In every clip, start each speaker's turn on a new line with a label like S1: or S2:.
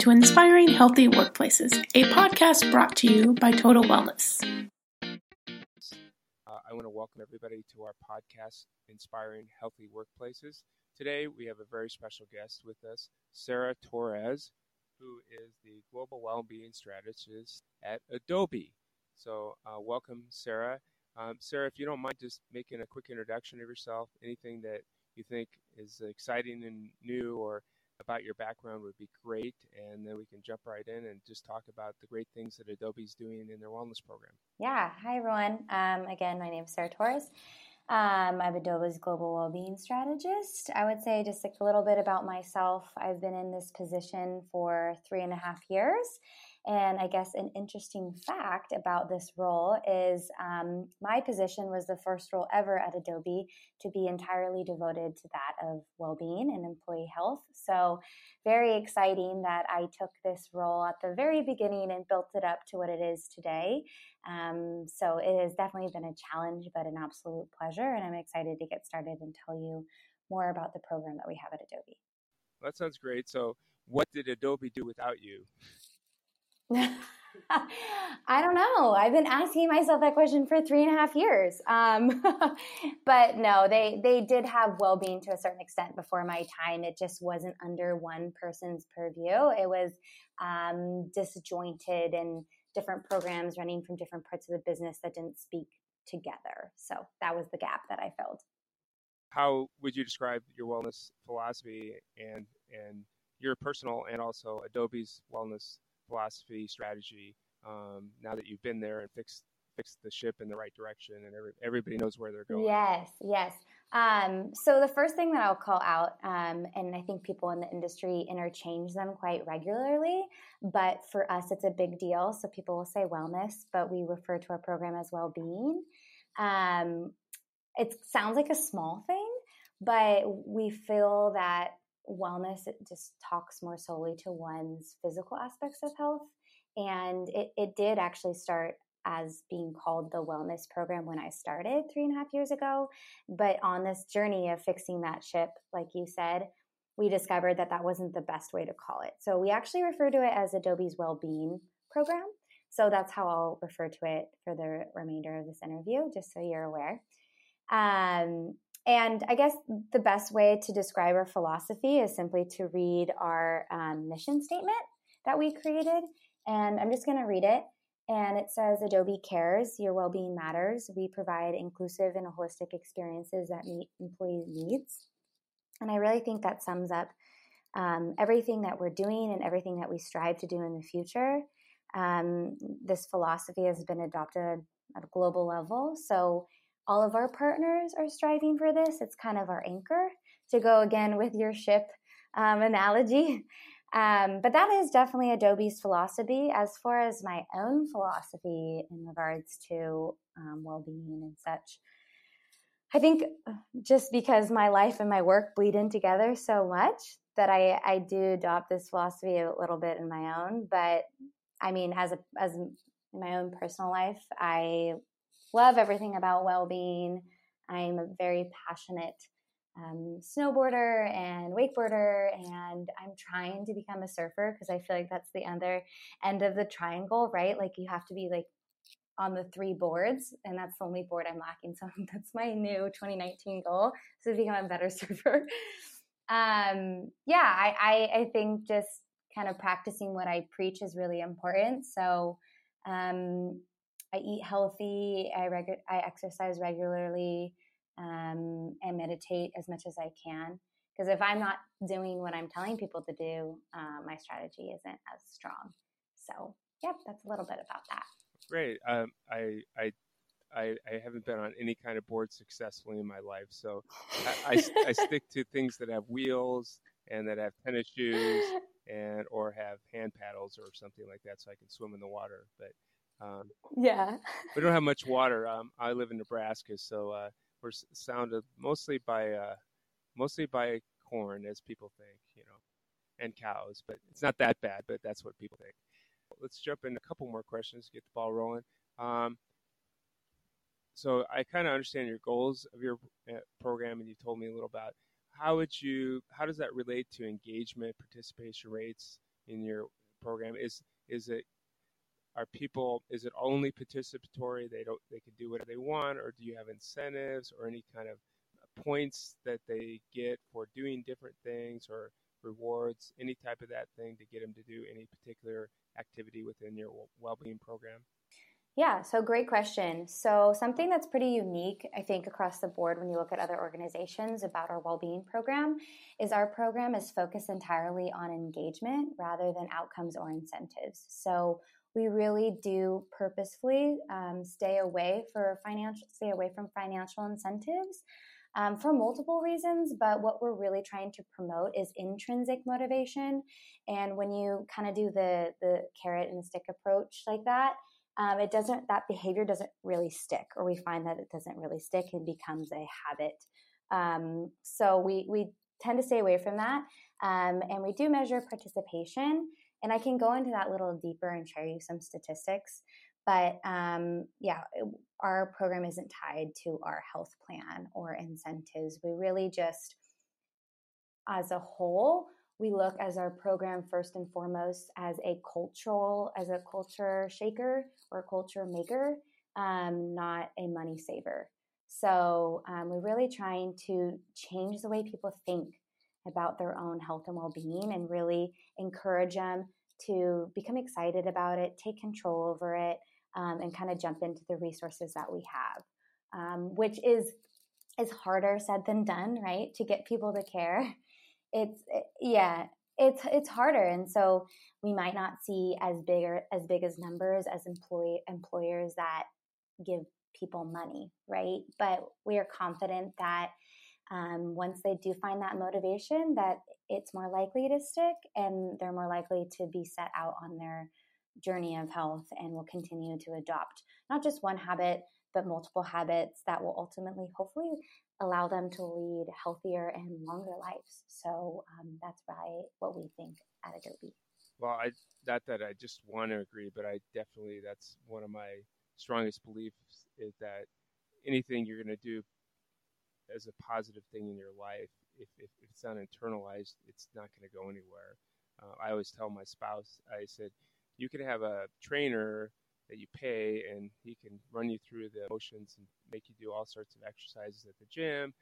S1: to Inspiring Healthy Workplaces, a podcast brought to you by Total Wellness.
S2: Uh, I want to welcome everybody to our podcast, Inspiring Healthy Workplaces. Today, we have a very special guest with us, Sarah Torres, who is the Global Wellbeing Strategist at Adobe. So, uh, welcome, Sarah. Um, Sarah, if you don't mind just making a quick introduction of yourself, anything that you think is exciting and new or about your background would be great. And then we can jump right in and just talk about the great things that Adobe's doing in their wellness program.
S3: Yeah. Hi, everyone. Um, again, my name is Sarah Torres. Um, I'm Adobe's global well-being strategist. I would say just a little bit about myself. I've been in this position for three and a half years, and I guess an interesting fact about this role is um, my position was the first role ever at Adobe to be entirely devoted to that of well being and employee health. So, very exciting that I took this role at the very beginning and built it up to what it is today. Um, so, it has definitely been a challenge, but an absolute pleasure. And I'm excited to get started and tell you more about the program that we have at Adobe.
S2: That sounds great. So, what did Adobe do without you?
S3: I don't know. I've been asking myself that question for three and a half years. Um, but no, they they did have well being to a certain extent before my time. It just wasn't under one person's purview. It was um, disjointed and different programs running from different parts of the business that didn't speak together. So that was the gap that I filled.
S2: How would you describe your wellness philosophy and and your personal and also Adobe's wellness philosophy, strategy, um, now that you've been there and fixed fixed the ship in the right direction and every, everybody knows where they're going?
S3: Yes, yes. Um, so the first thing that I'll call out, um, and I think people in the industry interchange them quite regularly, but for us it's a big deal. So people will say wellness, but we refer to our program as well-being. Um, it sounds like a small thing, but we feel that wellness it just talks more solely to one's physical aspects of health. And it, it did actually start as being called the wellness program when i started three and a half years ago. But on this journey of fixing that ship like you said we discovered that that wasn't the best way to call it. So we actually refer to it as adobe's well-being program. So that's how i'll refer to it for the remainder of this interview just so you're aware. Um, and I guess the best way to describe our philosophy is simply to read our um, mission statement that we created. And I'm just going to read it. And it says Adobe cares, your well being matters. We provide inclusive and holistic experiences that meet employee needs. And I really think that sums up um, everything that we're doing and everything that we strive to do in the future. Um, this philosophy has been adopted at a global level. So all of our partners are striving for this. It's kind of our anchor to go again with your ship um, analogy. Um, but that is definitely Adobe's philosophy. As far as my own philosophy in regards to um, well being and such, I think uh, just because my life and my work bleed in together so much that I, I do adopt this philosophy a little bit in my own. But I mean, as a as in my own personal life, I love everything about well being. I'm a very passionate um, snowboarder and wakeboarder, and I'm trying to become a surfer because I feel like that's the other end of the triangle, right? Like you have to be like on the three boards, and that's the only board I'm lacking. So that's my new 2019 goal: to become a better surfer. Um, yeah, I, I, I think just kind of practicing what I preach is really important. So um, I eat healthy. I regu- I exercise regularly um, and meditate as much as I can. Because if I'm not doing what I'm telling people to do, uh, my strategy isn't as strong. So, yep, that's a little bit about that.
S2: Great. Um, I, I I, I, haven't been on any kind of board successfully in my life. So I, I, I, stick to things that have wheels and that have tennis shoes and or have hand paddles or something like that so I can swim in the water. But
S3: um, yeah.
S2: we don't have much water. Um, I live in Nebraska, so uh, we're sounded mostly by uh, mostly by corn, as people think, you know, and cows. But it's not that bad. But that's what people think. Let's jump in a couple more questions. Get the ball rolling. Um, so I kind of understand your goals of your uh, program, and you told me a little about how would you how does that relate to engagement, participation rates, in your program. Is is it are people is it only participatory they don't they can do whatever they want or do you have incentives or any kind of points that they get for doing different things or rewards any type of that thing to get them to do any particular activity within your well-being program
S3: yeah, so great question. So, something that's pretty unique, I think, across the board when you look at other organizations about our well being program is our program is focused entirely on engagement rather than outcomes or incentives. So, we really do purposefully um, stay away for financial stay away from financial incentives um, for multiple reasons but what we're really trying to promote is intrinsic motivation. And when you kind of do the the carrot and stick approach like that um, it doesn't that behavior doesn't really stick or we find that it doesn't really stick and becomes a habit. Um, so we we tend to stay away from that um, and we do measure participation and i can go into that a little deeper and share you some statistics but um, yeah our program isn't tied to our health plan or incentives. We really just as a whole we look as our program first and foremost as a cultural as a culture shaker or culture maker um, not a money saver. So um, we're really trying to change the way people think about their own health and well-being and really encourage them to become excited about it take control over it um, and kind of jump into the resources that we have um, which is is harder said than done right to get people to care. It's eh, yeah it's it's harder and so we might not see as big or as big as numbers as employee employers that give people money right? But we are confident that um, once they do find that motivation that it's more likely to stick and they're more likely to be set out on their journey of health and will continue to adopt not just one habit but multiple habits that will ultimately hopefully allow them to lead healthier and longer lives. So um, that's why what we think at Adobe.
S2: Well, I not that I just want to agree, but I definitely that's one of my strongest beliefs is that anything you're going to do as a positive thing in your life, if, if, it's not internalized, it's not going to go anywhere. Uh, I always tell my spouse, I said, you could have a trainer that you pay, and he can run you through the motions and make you do all sorts of exercises at the gym.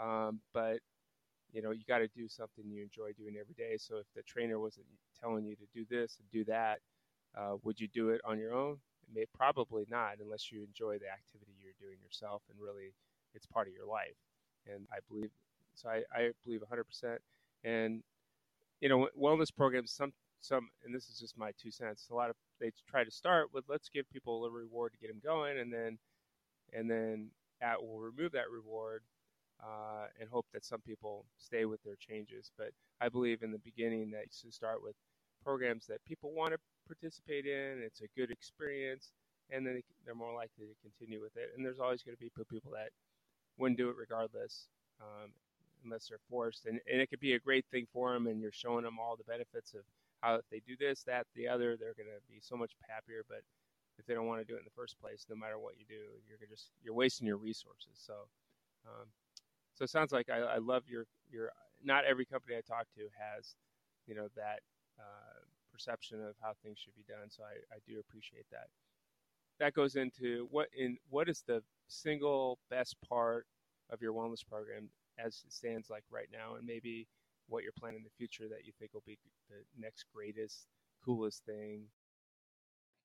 S2: Um, but you know, you got to do something you enjoy doing every day. So if the trainer wasn't telling you to do this and do that, uh, would you do it on your own? May, probably not, unless you enjoy the activity you're doing yourself and really it's part of your life. And I believe so. I, I believe 100%. And you know, wellness programs. Some some, and this is just my two cents. A lot of they try to start with let's give people a reward to get them going, and then and then at will remove that reward uh, and hope that some people stay with their changes. But I believe in the beginning that you should start with programs that people want to participate in. It's a good experience, and then they're more likely to continue with it. And there's always going to be people that wouldn't do it regardless. Um, unless they're forced, and, and it could be a great thing for them, and you're showing them all the benefits of how if they do this, that, the other, they're going to be so much happier. But if they don't want to do it in the first place, no matter what you do, you're just you're wasting your resources. So, um, so it sounds like I, I, love your your. Not every company I talk to has, you know, that uh, perception of how things should be done. So I, I do appreciate that. That goes into what in what is the single best part of your wellness program as it stands like right now, and maybe what you're planning in the future that you think will be the next greatest, coolest thing?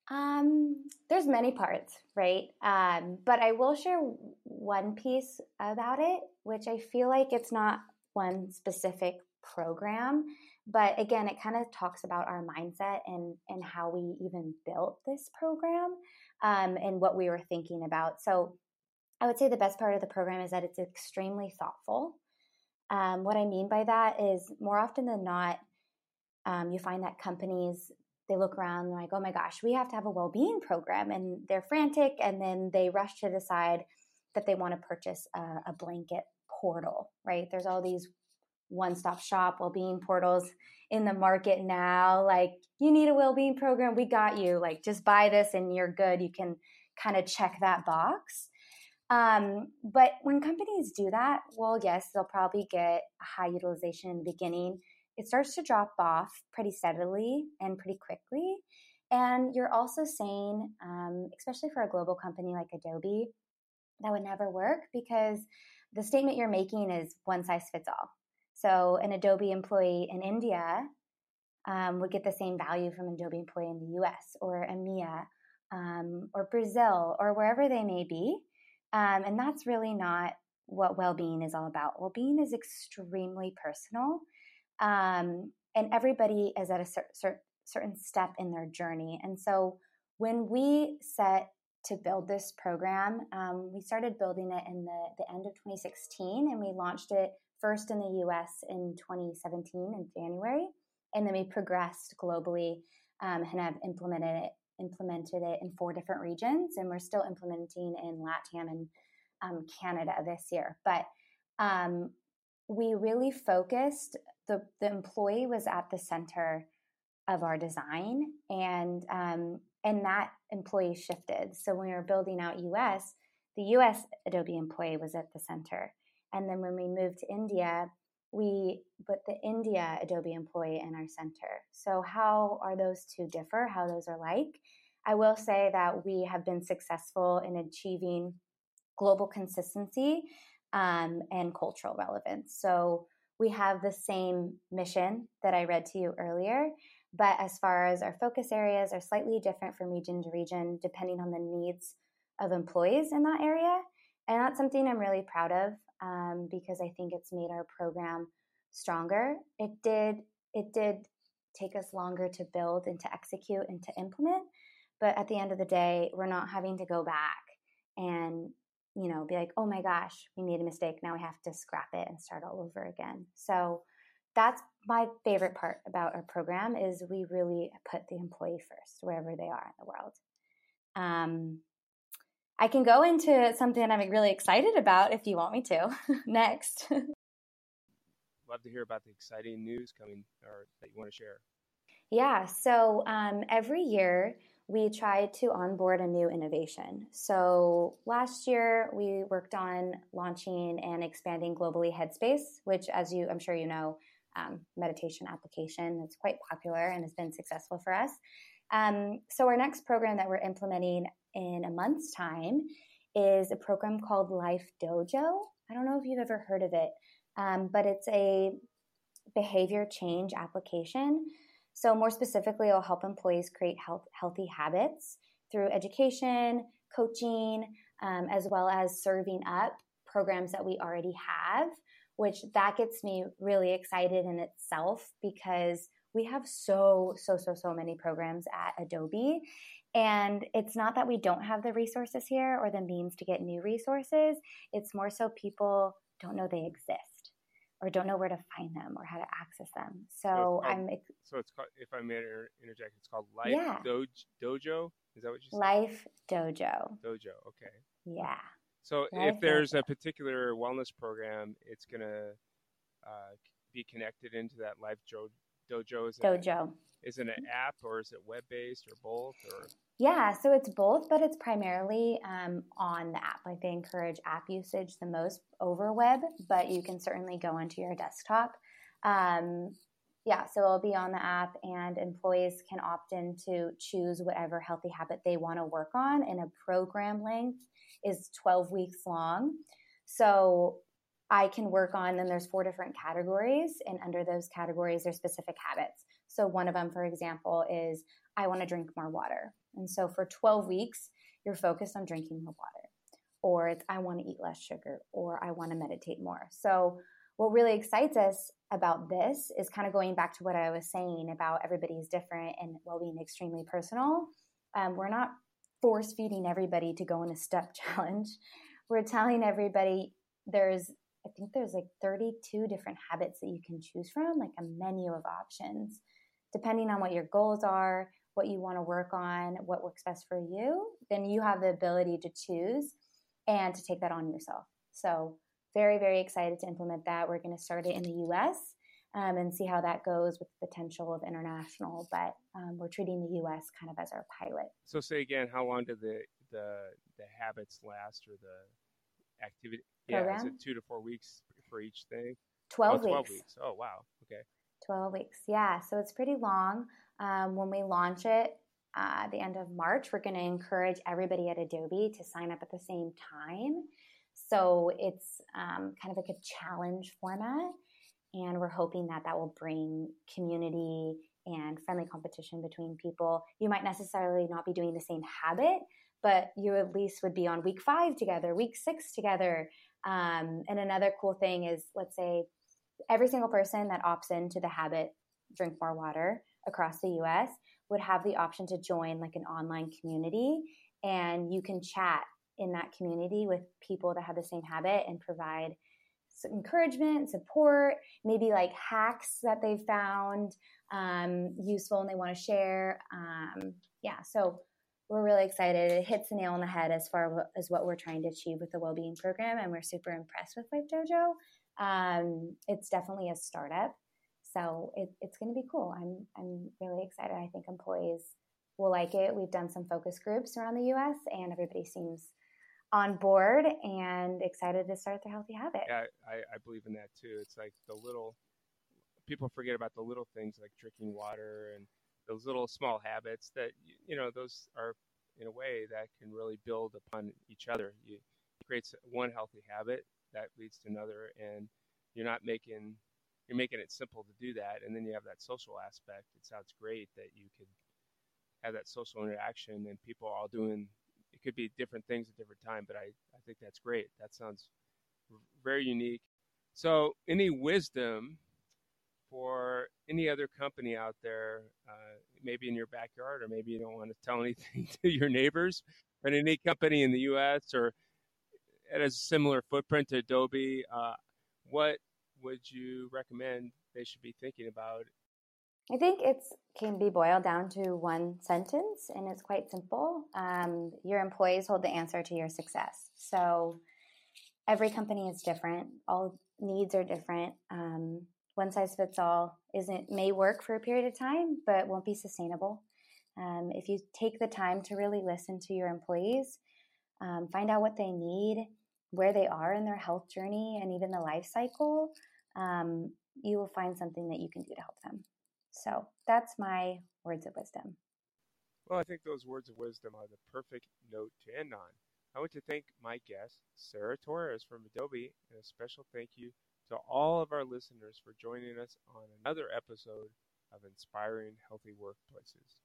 S3: Um, there's many parts, right? Um, but I will share one piece about it, which I feel like it's not one specific program, but again, it kind of talks about our mindset and and how we even built this program um, and what we were thinking about. So, I would say the best part of the program is that it's extremely thoughtful. Um, what I mean by that is more often than not, um, you find that companies they look around and like, oh my gosh, we have to have a well-being program, and they're frantic, and then they rush to decide that they want to purchase a, a blanket portal. Right? There's all these one-stop shop well-being portals in the market now. Like, you need a well-being program, we got you. Like, just buy this and you're good. You can kind of check that box. Um, but when companies do that, well, yes, they'll probably get high utilization in the beginning it starts to drop off pretty steadily and pretty quickly. And you're also saying, um, especially for a global company like Adobe, that would never work because the statement you're making is one size fits all. So an Adobe employee in India um, would get the same value from an Adobe employee in the US or EMEA um, or Brazil or wherever they may be. Um, and that's really not what well being is all about. Well being is extremely personal. Um, and everybody is at a cer- cer- certain step in their journey. And so when we set to build this program, um, we started building it in the, the end of 2016 and we launched it first in the US in 2017 in January. And then we progressed globally um, and have implemented it implemented it in four different regions, and we're still implementing in LATAM and um, Canada this year. But um, we really focused the the employee was at the center of our design, and um, and that employee shifted. So when we were building out US, the US Adobe employee was at the center, and then when we moved to India, we put the India Adobe employee in our center. So, how are those two differ? How those are like? I will say that we have been successful in achieving global consistency um, and cultural relevance. So, we have the same mission that I read to you earlier, but as far as our focus areas are slightly different from region to region, depending on the needs of employees in that area. And that's something I'm really proud of um, because I think it's made our program stronger. It did it did take us longer to build and to execute and to implement, but at the end of the day, we're not having to go back and you know be like, oh my gosh, we made a mistake. Now we have to scrap it and start all over again. So that's my favorite part about our program is we really put the employee first wherever they are in the world. Um, I can go into something I'm really excited about if you want me to next.
S2: Love to hear about the exciting news coming or that you want to share.
S3: Yeah, so um, every year we try to onboard a new innovation. So last year we worked on launching and expanding globally Headspace, which, as you, I'm sure you know, um, meditation application that's quite popular and has been successful for us. Um, so our next program that we're implementing in a month's time is a program called Life Dojo. I don't know if you've ever heard of it, um, but it's a behavior change application. So, more specifically, it'll help employees create health, healthy habits through education, coaching, um, as well as serving up programs that we already have, which that gets me really excited in itself because we have so, so, so, so many programs at Adobe. And it's not that we don't have the resources here or the means to get new resources. It's more so people don't know they exist or don't know where to find them or how to access them. So, so called, I'm.
S2: So it's called, if I may interject, it's called Life yeah. Dojo. Is that what you said?
S3: Life Dojo.
S2: Dojo. Okay.
S3: Yeah.
S2: So Life if there's Dojo. a particular wellness program, it's gonna uh, be connected into that Life Dojo Dojo is
S3: Dojo.
S2: It, is it an app or is it web based or both or?
S3: Yeah, so it's both, but it's primarily um, on the app. Like they encourage app usage the most over web, but you can certainly go into your desktop. Um, yeah, so it'll be on the app, and employees can opt in to choose whatever healthy habit they want to work on. And a program length is 12 weeks long. So I can work on, then there's four different categories, and under those categories, there's specific habits. So one of them, for example, is I want to drink more water. And so for 12 weeks, you're focused on drinking more water. Or it's I want to eat less sugar, or I want to meditate more. So what really excites us about this is kind of going back to what I was saying about everybody's different and well being extremely personal. Um, we're not force feeding everybody to go on a step challenge. We're telling everybody there's I think there's like 32 different habits that you can choose from, like a menu of options. Depending on what your goals are, what you want to work on, what works best for you, then you have the ability to choose and to take that on yourself. So, very, very excited to implement that. We're going to start it in the US um, and see how that goes with the potential of international, but um, we're treating the US kind of as our pilot.
S2: So, say again, how long did the, the, the habits last or the activity?
S3: program.
S2: Yeah, is it two to four weeks for each thing?
S3: 12
S2: oh, 12
S3: weeks.
S2: weeks. Oh, wow. Okay.
S3: 12 weeks. Yeah. So it's pretty long. Um, when we launch it uh, at the end of March, we're going to encourage everybody at Adobe to sign up at the same time. So it's um, kind of like a challenge format. And we're hoping that that will bring community and friendly competition between people. You might necessarily not be doing the same habit, but you at least would be on week five together, week six together. Um, and another cool thing is, let's say, every single person that opts into the habit drink more water across the US would have the option to join like an online community and you can chat in that community with people that have the same habit and provide encouragement, support, maybe like hacks that they've found um, useful and they want to share. Um, yeah, so we're really excited. It hits the nail on the head as far as what we're trying to achieve with the well-being program, and we're super impressed with Life Dojo. Um, it's definitely a startup, so it, it's going to be cool. I'm I'm really excited. I think employees will like it. We've done some focus groups around the U.S., and everybody seems on board and excited to start their healthy habit.
S2: Yeah, I, I believe in that too. It's like the little people forget about the little things like drinking water and those little small habits that you know those are in a way that can really build upon each other. You creates one healthy habit that leads to another, and you're not making you're making it simple to do that. And then you have that social aspect. It sounds great that you could have that social interaction and people all doing it could be different things at different time, but I, I think that's great. That sounds very unique. So, any wisdom for any other company out there, uh, maybe in your backyard, or maybe you don't want to tell anything to your neighbors, but any company in the U.S. or has a similar footprint to Adobe, uh, what would you recommend they should be thinking about
S3: I think it can be boiled down to one sentence, and it's quite simple. Um, your employees hold the answer to your success. So every company is different. All needs are different. Um, one size fits all isn't may work for a period of time, but won't be sustainable. Um, if you take the time to really listen to your employees, um, find out what they need, where they are in their health journey, and even the life cycle, um, you will find something that you can do to help them. So that's my words of wisdom.
S2: Well, I think those words of wisdom are the perfect note to end on. I want to thank my guest, Sarah Torres from Adobe, and a special thank you to all of our listeners for joining us on another episode of Inspiring Healthy Workplaces.